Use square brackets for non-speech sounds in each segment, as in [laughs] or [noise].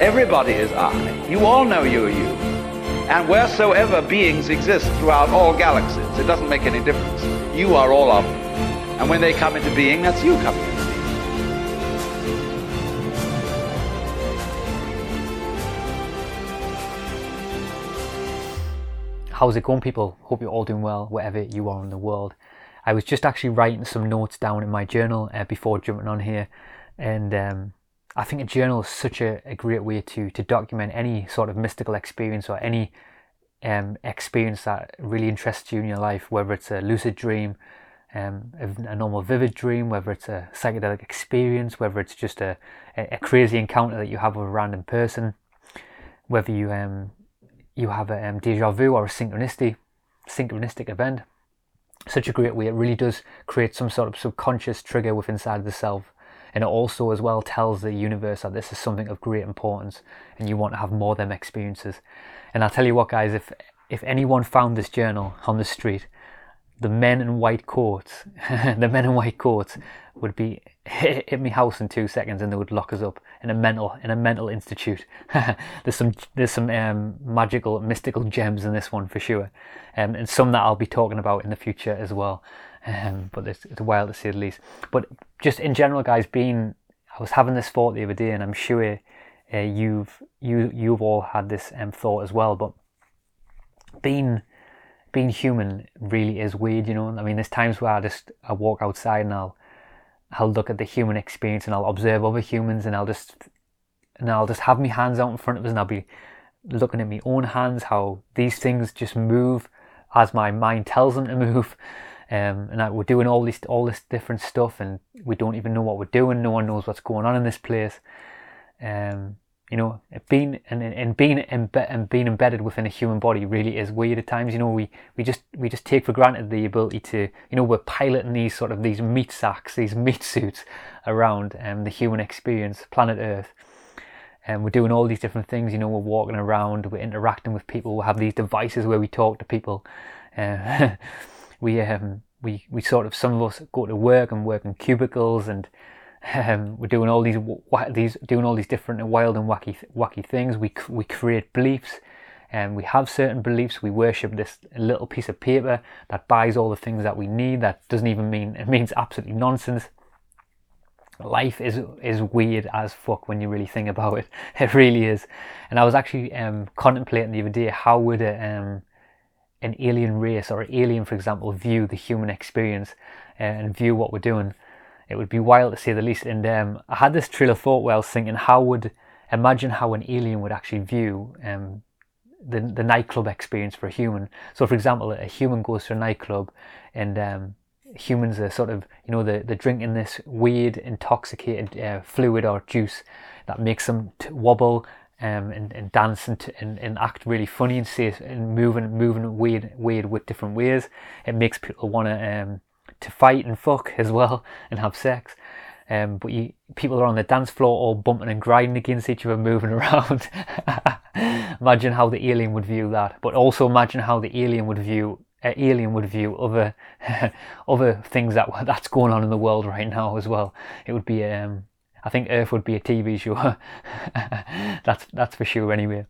Everybody is I. You all know you're you. And wheresoever beings exist throughout all galaxies, it doesn't make any difference. You are all of them. And when they come into being, that's you coming into being. How's it going, people? Hope you're all doing well wherever you are in the world. I was just actually writing some notes down in my journal uh, before jumping on here, and um, I think a journal is such a, a, great way to to document any sort of mystical experience or any um, experience that really interests you in your life, whether it's a lucid dream, um, a, normal vivid dream, whether it's a psychedelic experience, whether it's just a, a, crazy encounter that you have with a random person, whether you um, you have a um, deja vu or a synchronicity synchronistic event. Such a great way. It really does create some sort of subconscious trigger within inside the self. And it also as well tells the universe that this is something of great importance and you want to have more of them experiences. And I'll tell you what guys, if if anyone found this journal on the street, the men in white coats, [laughs] the men in white coats would be [laughs] hit, me house in two seconds and they would lock us up in a mental in a mental institute. [laughs] there's some there's some um, magical mystical gems in this one for sure, um, and some that I'll be talking about in the future as well. Um, but it's, it's wild to say the least. But just in general, guys, being I was having this thought the other day, and I'm sure uh, you've you you've all had this um, thought as well. But being being human really is weird, you know. I mean, there's times where I just I walk outside and I'll I'll look at the human experience and I'll observe other humans and I'll just and I'll just have my hands out in front of us and I'll be looking at my own hands, how these things just move as my mind tells them to move. [laughs] Um, and I, we're doing all this all this different stuff and we don't even know what we're doing. No one knows what's going on in this place. Um, you know, being and, and being and being embedded within a human body really is weird at times. You know, we, we just we just take for granted the ability to, you know, we're piloting these sort of these meat sacks, these meat suits around um, the human experience, planet Earth, and we're doing all these different things. You know, we're walking around, we're interacting with people, we have these devices where we talk to people. Uh, [laughs] we um we we sort of some of us go to work and work in cubicles and um, we're doing all these these doing all these different and wild and wacky wacky things. We we create beliefs, and we have certain beliefs. We worship this little piece of paper that buys all the things that we need. That doesn't even mean it means absolutely nonsense. Life is is weird as fuck when you really think about it. [laughs] It really is. And I was actually um, contemplating the other day how would a, um, an alien race or alien, for example, view the human experience uh, and view what we're doing it would be wild to say the least. And um, I had this trail of thought while thinking, how would imagine how an alien would actually view um, the the nightclub experience for a human. So, for example, a human goes to a nightclub, and um, humans are sort of you know they're, they're drinking this weird intoxicated uh, fluid or juice that makes them t- wobble. Um, and, and dance and, and, and act really funny and say and moving moving weird weird with different ways. It makes people want to um, to fight and fuck as well [laughs] and have sex. Um, but you, people are on the dance floor all bumping and grinding against each other, [laughs] moving around. [laughs] imagine how the alien would view that. But also imagine how the alien would view uh, alien would view other other things that that's going on in the world right now as well. It would be um, I think Earth would be a TV show. [laughs] that's that's for sure anyway.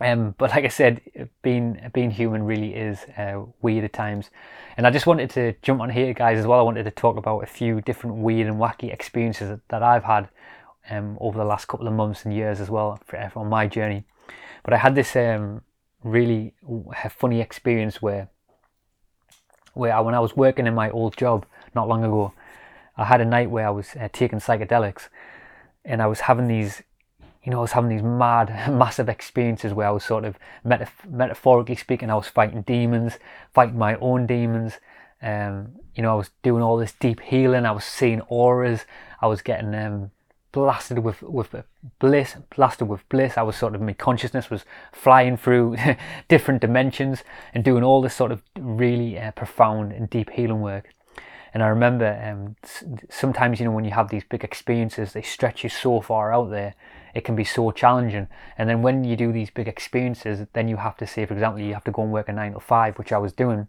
Um, but like I said, being being human really is uh, weird at times, and I just wanted to jump on here, guys, as well. I wanted to talk about a few different weird and wacky experiences that I've had um, over the last couple of months and years as well for, on my journey. But I had this um, really funny experience where, where I, when I was working in my old job not long ago, I had a night where I was uh, taking psychedelics, and I was having these you know, I was having these mad, [laughs] massive experiences where I was sort of, metaf- metaphorically speaking, I was fighting demons, fighting my own demons. Um, you know, I was doing all this deep healing. I was seeing auras. I was getting um, blasted with with bliss, blasted with bliss. I was sort of my consciousness was flying through [laughs] different dimensions and doing all this sort of really uh, profound and deep healing work. And I remember um, sometimes, you know, when you have these big experiences, they stretch you so far out there, it can be so challenging. And then when you do these big experiences, then you have to say, for example, you have to go and work a nine to five, which I was doing.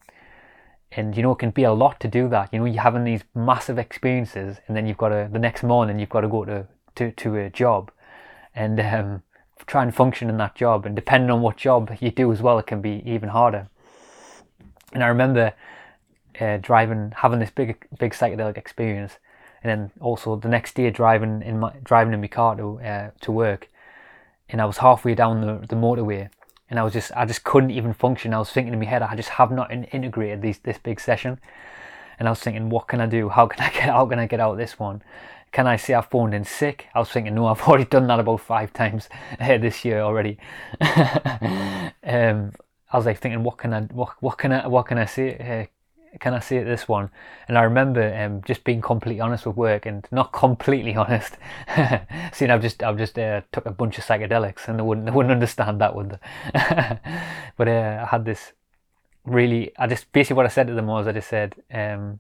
And you know, it can be a lot to do that. You know, you're having these massive experiences, and then you've got to the next morning you've got to go to to, to a job, and um, try and function in that job. And depending on what job you do as well, it can be even harder. And I remember uh, driving, having this big, big psychedelic experience, and then also the next day driving in my driving in my car to uh, to work, and I was halfway down the, the motorway, and I was just I just couldn't even function. I was thinking in my head, I just have not integrated these this big session, and I was thinking, what can I do? How can I [laughs] get how can I get out of this one? Can I say I've phoned in sick? I was thinking, no, I've [laughs] already done that about five times uh, this year already. [laughs] um, I was like thinking, what can I what what can I what can I say? Uh, can I say it this one? And I remember um, just being completely honest with work and not completely [laughs] honest. [laughs] Seeing I've just I've just uh, took a bunch of psychedelics and they wouldn't they wouldn't understand that would [laughs] they? but uh, I had this really I just basically what I said to them was I just said um,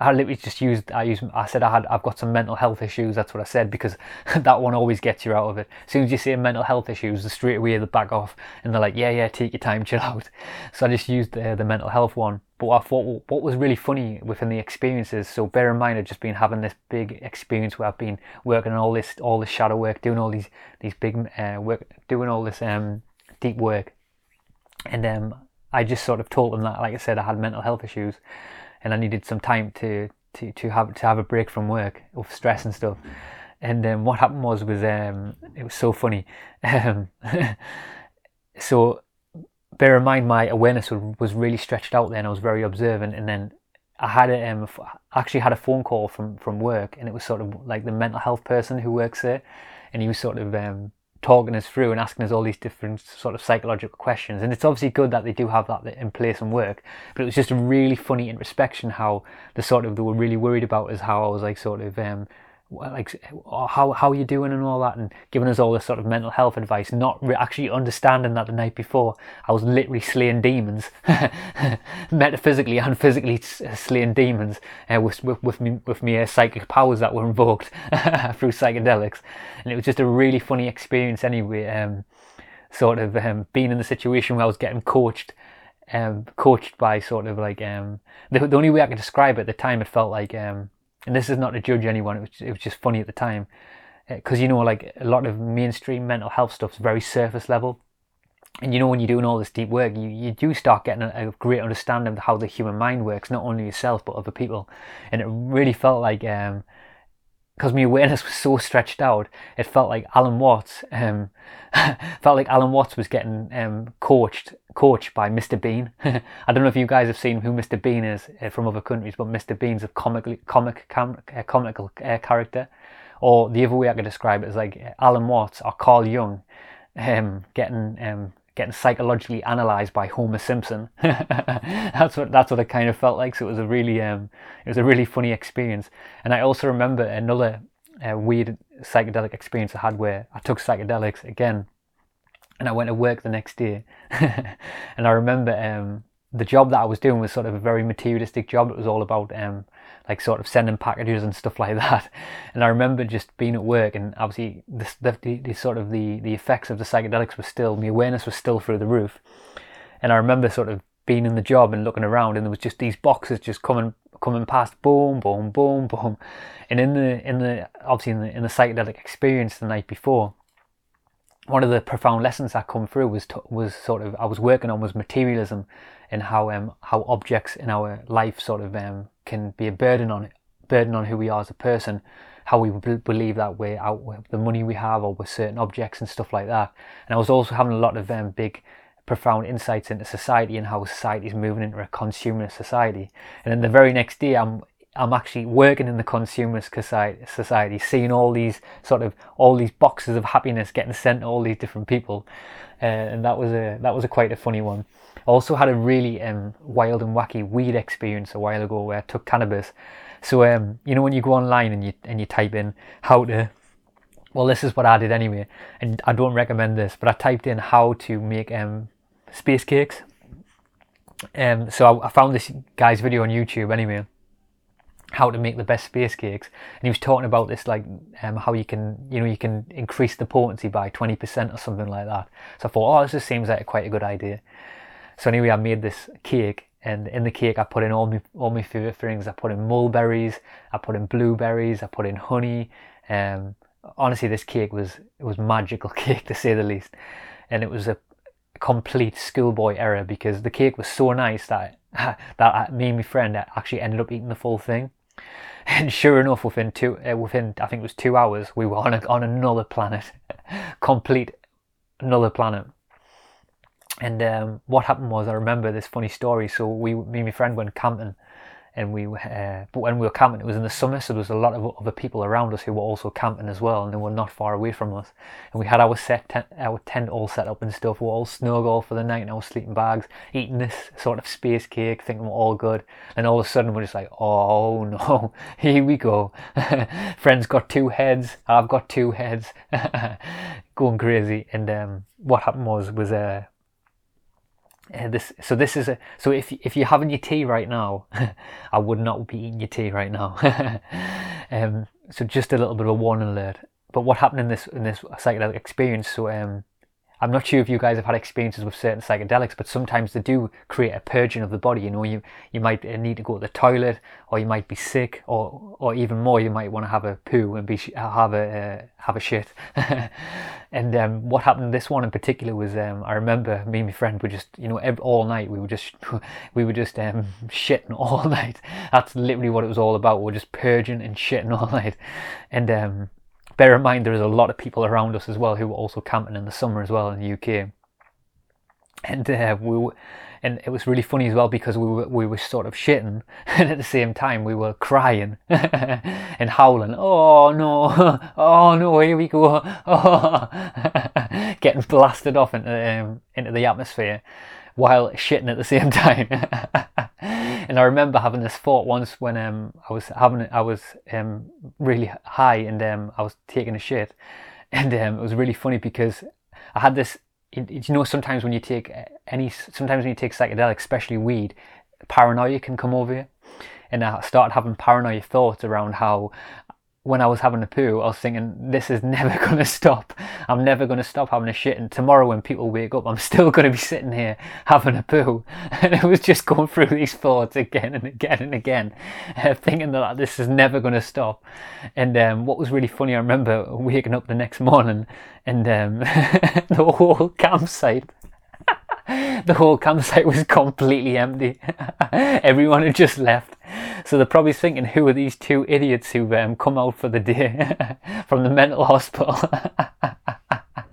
I literally just used I used I said I had I've got some mental health issues. That's what I said because that one always gets you out of it. As soon as you say mental health issues, the straight away they back off and they're like, yeah, yeah, take your time, chill out. So I just used the, the mental health one. But I thought what was really funny within the experiences. So bear in mind, I've just been having this big experience where I've been working on all this all this shadow work, doing all these these big uh, work, doing all this um, deep work, and um, I just sort of told them that, like I said, I had mental health issues and I needed some time to to, to have to have a break from work of stress and stuff. And then um, what happened was was um, it was so funny. [laughs] Um, [laughs] so bear in mind my awareness was really stretched out there, and I was very observant. And then I had a, um, actually had a phone call from from work, and it was sort of like the mental health person who works there, and he was sort of um, talking us through and asking us all these different sort of psychological questions. And it's obviously good that they do have that in place and work. But it was just a really funny introspection how the sort of they were really worried about is how I was like sort of um, like how how you doing and all that and giving us all this sort of mental health advice not re- actually understanding that the night before I was literally slaying demons. [laughs] Metaphysically and physically slaying demons uh, with, with, with me with me uh, psychic powers that were invoked [laughs] through psychedelics. And it was just a really funny experience anyway um, sort of um, being in the situation where I was getting coached um, coached by sort of like um, the, the only way I could describe it at the time it felt like um, and this is not to judge anyone. It was, it was just funny at the time because uh, you know, like a lot of mainstream mental health stuff is very surface level. And you know, when you're doing all this deep work, you, you do start getting a, a great understanding of how the human mind works, not only yourself but other people. And it really felt like um, because my awareness was so stretched out, it felt like Alan Watts um, [laughs] felt like Alan Watts was getting um, coached coached by Mr. Bean. [laughs] I don't know if you guys have seen who Mr. Bean is uh, from other countries, but Mr. Bean's a comic comic uh, comical uh, character. Or the other way I could describe it is like Alan Watts or Carl Jung um, getting um, getting psychologically analysed by Homer Simpson. [laughs] that's what that's what it kind of felt like. So it was a really um, it was a really funny experience. And I also remember another uh, weird psychedelic experience I had where I took psychedelics again, and I went to work the next day, [laughs] and I remember um, the job that I was doing was sort of a very materialistic job. It was all about um, like sort of sending packages and stuff [laughs] like that. And I remember just being at work, and obviously the, the, the sort of the the effects of the psychedelics were still, my awareness was still through the roof. And I remember sort of being in the job and looking around, and there was just these boxes just coming coming past, boom, boom, boom, boom. And in the in the obviously in the in the psychedelic experience the night before, one of the profound lessons that come through was was sort of I was working on was materialism and how um how objects in our life sort of um can be a burden on it burden on who we are as a person how we believe that we're out with the money we have or with certain objects and stuff like that. And I was also having a lot of um big profound insights into society and how society is moving into a consumerist society. And then the very next day I'm I'm actually working in the consumerist society, seeing all these sort of all these boxes of happiness getting sent to all these different people, uh, and that was a that was a quite a funny one. Also had a really um, wild and wacky weed experience a while ago where I took cannabis. So um, you know when you go online and you and you type in how to well, this is what I did anyway, and I don't recommend this, but I typed in how to make um, space cakes. Um, so I, I found this guy's video on YouTube anyway, how to make the best space cakes, and he was talking about this like um, how you can you know you can increase the potency by twenty percent or something like that. So I thought, oh, this just seems like quite a good idea. So anyway, I made this cake, and in the cake I put in all my all my favorite things. I put in mulberries, I put in blueberries, I put in honey. Um, honestly, this cake was it was magical [laughs] cake to say the least, and it was a complete schoolboy error because the cake was so nice that [laughs] that me and my friend actually ended up eating the full thing. [laughs] And sure enough, within two, uh, within I think it was two hours, we were on a, on another planet, complete another planet. And um, what happened was, I remember this funny story. So we, me and my friend went camping and we uh, but when we were camping it was in the summer. So there was a lot of other people around us who were also camping as well and they were not far away from us. And we had our set tent, our tent all set up and stuff. We were all snug all for the night in our sleeping bags eating this sort of space cake thinking we're all good. And all of a sudden we're just like oh [laughs] no here we go. [laughs] Friends got two heads. I've got two heads. [laughs] Going crazy. And um, what happened was was uh, uh, this so this is a so if if you're having your tea right now, [laughs] I would not be eating your tea right now. [laughs] um, so just a little bit of a warning alert. But what happened in this in this psychedelic experience? So um, I'm not sure if you guys have had experiences with certain psychedelics, but sometimes they do create a purging of the body. You know, you you might uh, need to go to the toilet, or you might be sick, or or even more, you might want to have a poo and be have a uh, have a shit. [laughs] and um, what happened this one in particular was, um, I remember me and my friend were just, you know, all night we were just [laughs] we were just um, [laughs] shitting all night. That's literally what it was all about. We are just purging and shitting all night, and um, bear in mind there is a lot of people around us as well who were also camping in the summer as well in the UK. And uh, we and it was really funny as well because we were we were sort of shitting [laughs] and at the same time we were crying [laughs] and howling oh no [laughs] oh no here we go oh. getting blasted off into um, into the atmosphere while shitting at the same [laughs] time and I remember having this thought once when um, I was having I was um, really high and um, I was taking a shit, and um, it was really funny because I had this. You know, sometimes when you take any, sometimes when you take psychedelics, especially weed, paranoia can come over you, and I started having paranoia thoughts around how when I was having a poo, I was thinking, this is never [laughs] going to stop. I'm never going to stop having a shit. And tomorrow, when people wake up, I'm still [laughs] going to be sitting here having a poo. [laughs] And it was just going through these thoughts again and again and again, uh, thinking that this is never going to stop. And um, what was really funny, I remember waking up the next morning and um, the whole campsite the whole campsite was completely empty. Everyone had just left. So they're probably thinking, who are these two idiots who've um, come out for the day [laughs] from the mental hospital?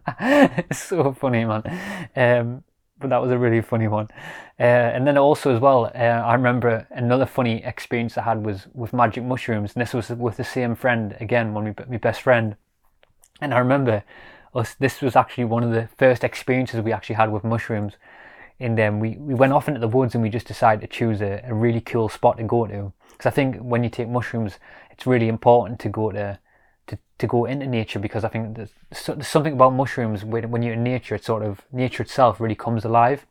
[laughs] it's so funny, man. Um, but that was a really funny one. Uh, and then also as well, uh, I remember another funny experience I had was with magic mushrooms, and this was with the same friend again, one of my, best friend. And I remember us. This was actually one of the first experiences we actually had with mushrooms. And then we, we went off into the woods and we just decided to choose a, a really cool spot to go to. Because I think when you take mushrooms, it's really important to go to to, to go into nature because I think there's, there's something about mushrooms when, when you're in nature, it's sort of nature itself really comes alive.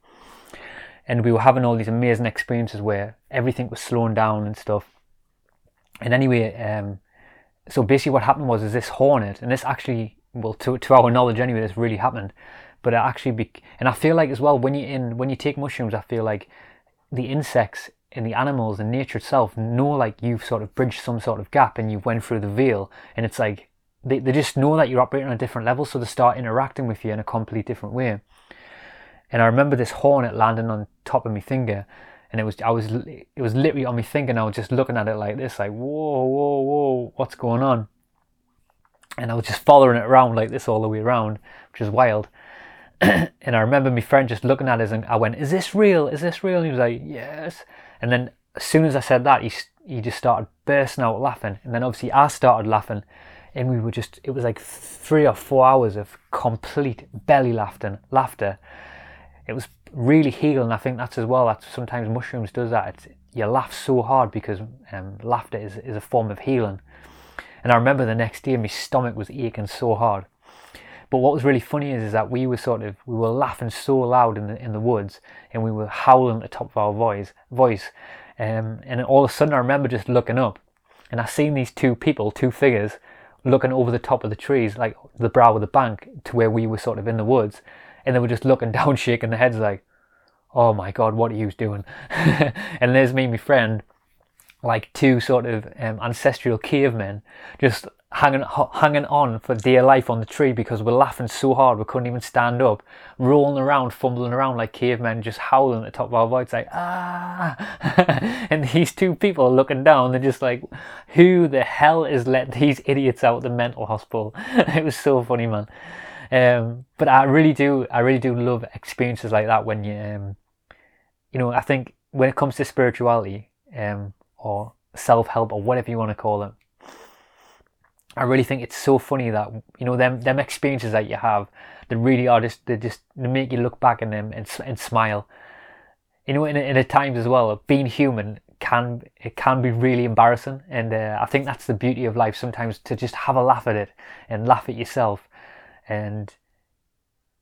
And we were having all these amazing experiences where everything was slowing down and stuff. And anyway, um, so basically what happened was is this hornet, and this actually well, to, to our knowledge anyway, this really happened. But it actually, be, and I feel like as well when you in when you take mushrooms, I feel like the insects and the animals and nature itself know like you've sort of bridged some sort of gap and you've went through the veil, and it's like they, they just know that you're operating on a different level, so they start interacting with you in a completely different way. And I remember this hornet landing on top of my finger, and it was I was it was literally on my finger, and I was just looking at it like this, like whoa, whoa, whoa, what's going on? and I was just following it around like this all the way around, which is wild. [clears throat] and I remember my friend just looking at us, and I went, "Is this real? Is this real?" And he was like, "Yes." And then as soon as I said that, he he just started bursting out laughing, and then obviously I started laughing, and we were just it was like three or four hours of complete belly laughter. Laughter. It was really healing. I think that's as well. That sometimes mushrooms does that. It's, you laugh so hard because um, laughter is, is a form of healing And I remember the next day my stomach was aching so hard. But what was really funny is, is that we were sort of we were laughing so loud in the in the woods and we were howling at the top of our voice voice. Um, and all of a sudden I remember just looking up and I seen these two people, two figures, looking over the top of the trees, like the brow of the bank to where we were sort of in the woods, and they were just looking [laughs] down, shaking their heads like, "Oh my God, what are you doing?" [laughs] and there's me, my friend, like two sort of um, ancestral cavemen, just hanging hanging on for dear life on the tree because we're laughing so hard we couldn't even stand up, rolling around, fumbling around like cavemen, just howling at the top of our voice like ah. [laughs] and these two people are looking down, they're just like, who the hell is let these idiots out of the mental hospital? [laughs] it was so funny, man. Um, but I really do, I really do love experiences like that when you, um, you know, I think when it comes to spirituality, um, or self help or whatever you want to call it I really think it's so funny that you know them them experiences that you have, they really are just they just they make you look back on them and and smile. You know, in in at times as well, being human can it can be really embarrassing, and uh, I think that's the beauty of life. Sometimes to just have a laugh at it and laugh at yourself, and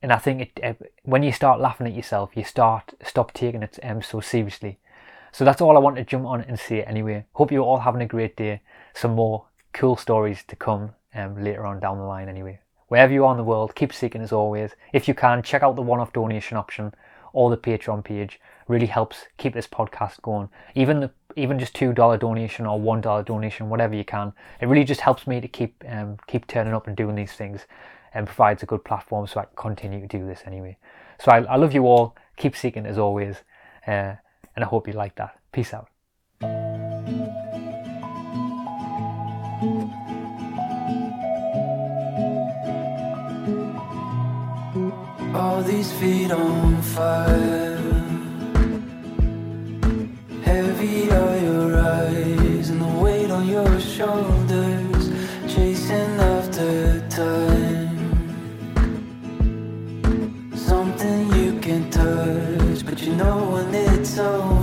and I think it, when you start laughing at yourself, you start stop taking it um, so seriously. So that's all I want to jump on and say anyway. Hope you're all having a great day. Some more cool stories to come um, later on down the line anyway. Wherever you are in the world, keep seeking as always. If you can, check out the one-off donation option or the Patreon page. Really helps keep this podcast going. Even the even just two dollar donation or one dollar donation, whatever you can, it really just helps me to keep um, keep turning up and doing these things, and provides a good platform so I can continue to do this anyway. So I, I love you all. Keep seeking as always, uh, and I hope you like that. Peace out. All these feet on fire. Heavy are your eyes and the weight on your shoulders, chasing after time. Something you can touch, but you know when it's over.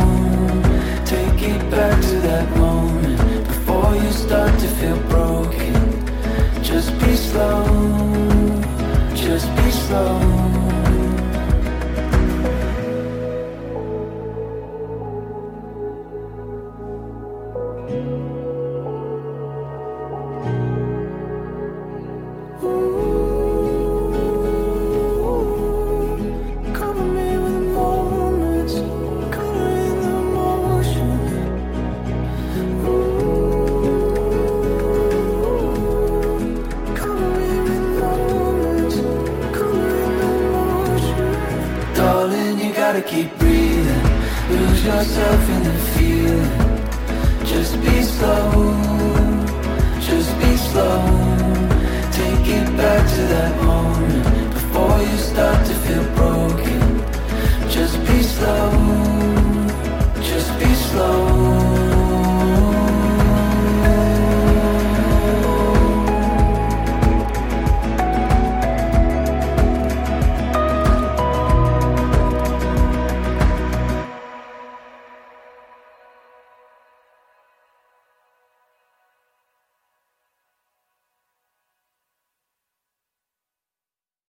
feel broken. Just be slow.